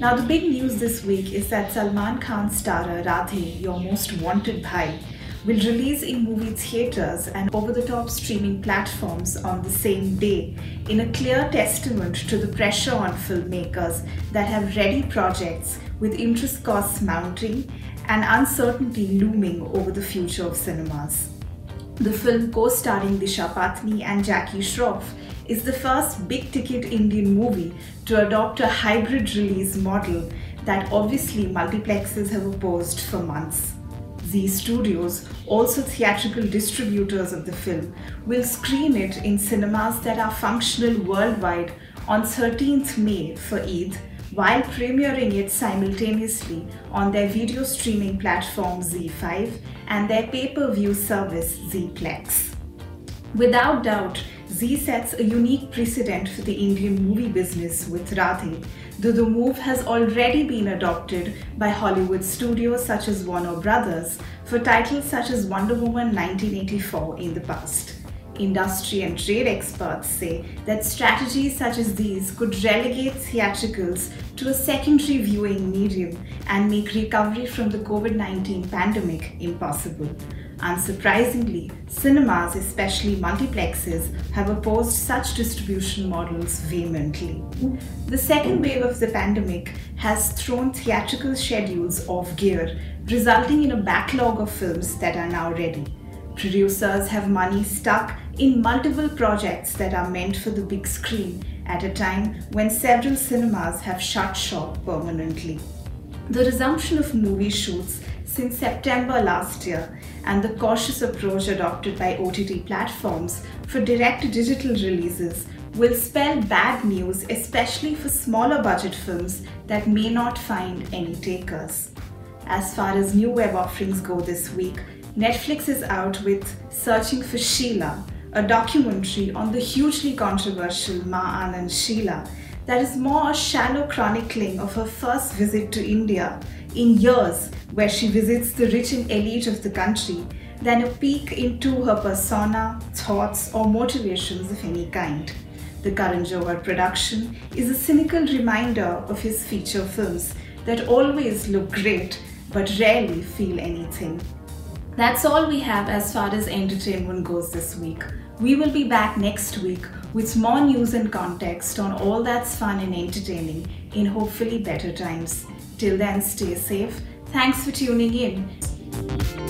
Now, the big news this week is that Salman Khan's star Radhe, Your Most Wanted Bhai, will release in movie theaters and over the top streaming platforms on the same day, in a clear testament to the pressure on filmmakers that have ready projects with interest costs mounting and uncertainty looming over the future of cinemas. The film, co starring Disha Patani and Jackie Shroff, is the first big ticket Indian movie to adopt a hybrid release model that obviously multiplexes have opposed for months. Zee Studios, also theatrical distributors of the film, will screen it in cinemas that are functional worldwide on 13th May for Eid while premiering it simultaneously on their video streaming platform ZEE5 and their pay per view service ZEEPLEX. Without doubt, Zee sets a unique precedent for the Indian movie business with Radhe, though the move has already been adopted by Hollywood studios such as Warner Brothers for titles such as Wonder Woman 1984 in the past. Industry and trade experts say that strategies such as these could relegate theatricals to a secondary viewing medium and make recovery from the COVID 19 pandemic impossible. Unsurprisingly, cinemas, especially multiplexes, have opposed such distribution models vehemently. The second wave of the pandemic has thrown theatrical schedules off gear, resulting in a backlog of films that are now ready. Producers have money stuck in multiple projects that are meant for the big screen at a time when several cinemas have shut shop permanently. The resumption of movie shoots since September last year and the cautious approach adopted by OTT platforms for direct digital releases will spell bad news, especially for smaller budget films that may not find any takers. As far as new web offerings go this week, Netflix is out with Searching for Sheila, a documentary on the hugely controversial Ma Anand Sheila that is more a shallow chronicling of her first visit to India in years where she visits the rich and elite of the country than a peek into her persona, thoughts, or motivations of any kind. The Karan Johar production is a cynical reminder of his feature films that always look great but rarely feel anything. That's all we have as far as entertainment goes this week. We will be back next week with more news and context on all that's fun and entertaining in hopefully better times. Till then, stay safe. Thanks for tuning in.